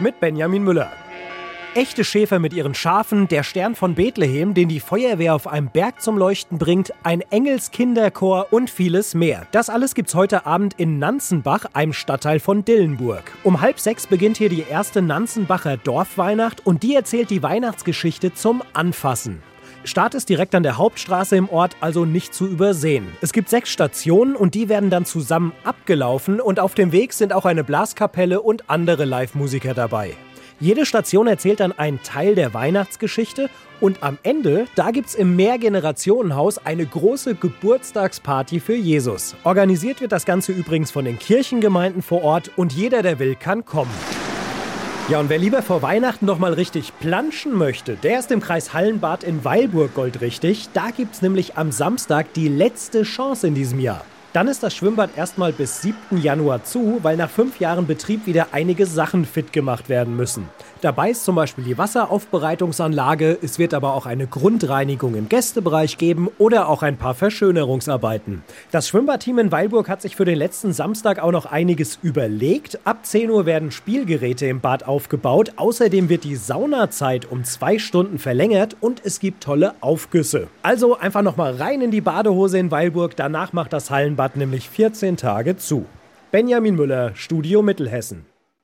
mit Benjamin Müller. Echte Schäfer mit ihren Schafen, der Stern von Bethlehem, den die Feuerwehr auf einem Berg zum Leuchten bringt, ein Engelskinderchor und vieles mehr. Das alles gibt's heute Abend in Nanzenbach, einem Stadtteil von Dillenburg. Um halb sechs beginnt hier die erste Nanzenbacher Dorfweihnacht und die erzählt die Weihnachtsgeschichte zum Anfassen. Start ist direkt an der Hauptstraße im Ort, also nicht zu übersehen. Es gibt sechs Stationen und die werden dann zusammen abgelaufen und auf dem Weg sind auch eine Blaskapelle und andere Live-Musiker dabei. Jede Station erzählt dann einen Teil der Weihnachtsgeschichte und am Ende, da gibt's im Mehrgenerationenhaus eine große Geburtstagsparty für Jesus. Organisiert wird das Ganze übrigens von den Kirchengemeinden vor Ort und jeder, der will, kann kommen. Ja, und wer lieber vor Weihnachten noch mal richtig planschen möchte, der ist im Kreis Hallenbad in Weilburg goldrichtig. Da gibt's nämlich am Samstag die letzte Chance in diesem Jahr. Dann ist das Schwimmbad erstmal bis 7. Januar zu, weil nach fünf Jahren Betrieb wieder einige Sachen fit gemacht werden müssen. Dabei ist zum Beispiel die Wasseraufbereitungsanlage, es wird aber auch eine Grundreinigung im Gästebereich geben oder auch ein paar Verschönerungsarbeiten. Das Schwimmbadteam in Weilburg hat sich für den letzten Samstag auch noch einiges überlegt. Ab 10 Uhr werden Spielgeräte im Bad aufgebaut. Außerdem wird die Saunazeit um zwei Stunden verlängert und es gibt tolle Aufgüsse. Also einfach nochmal rein in die Badehose in Weilburg. Danach macht das Hallenbad nämlich 14 Tage zu. Benjamin Müller, Studio Mittelhessen.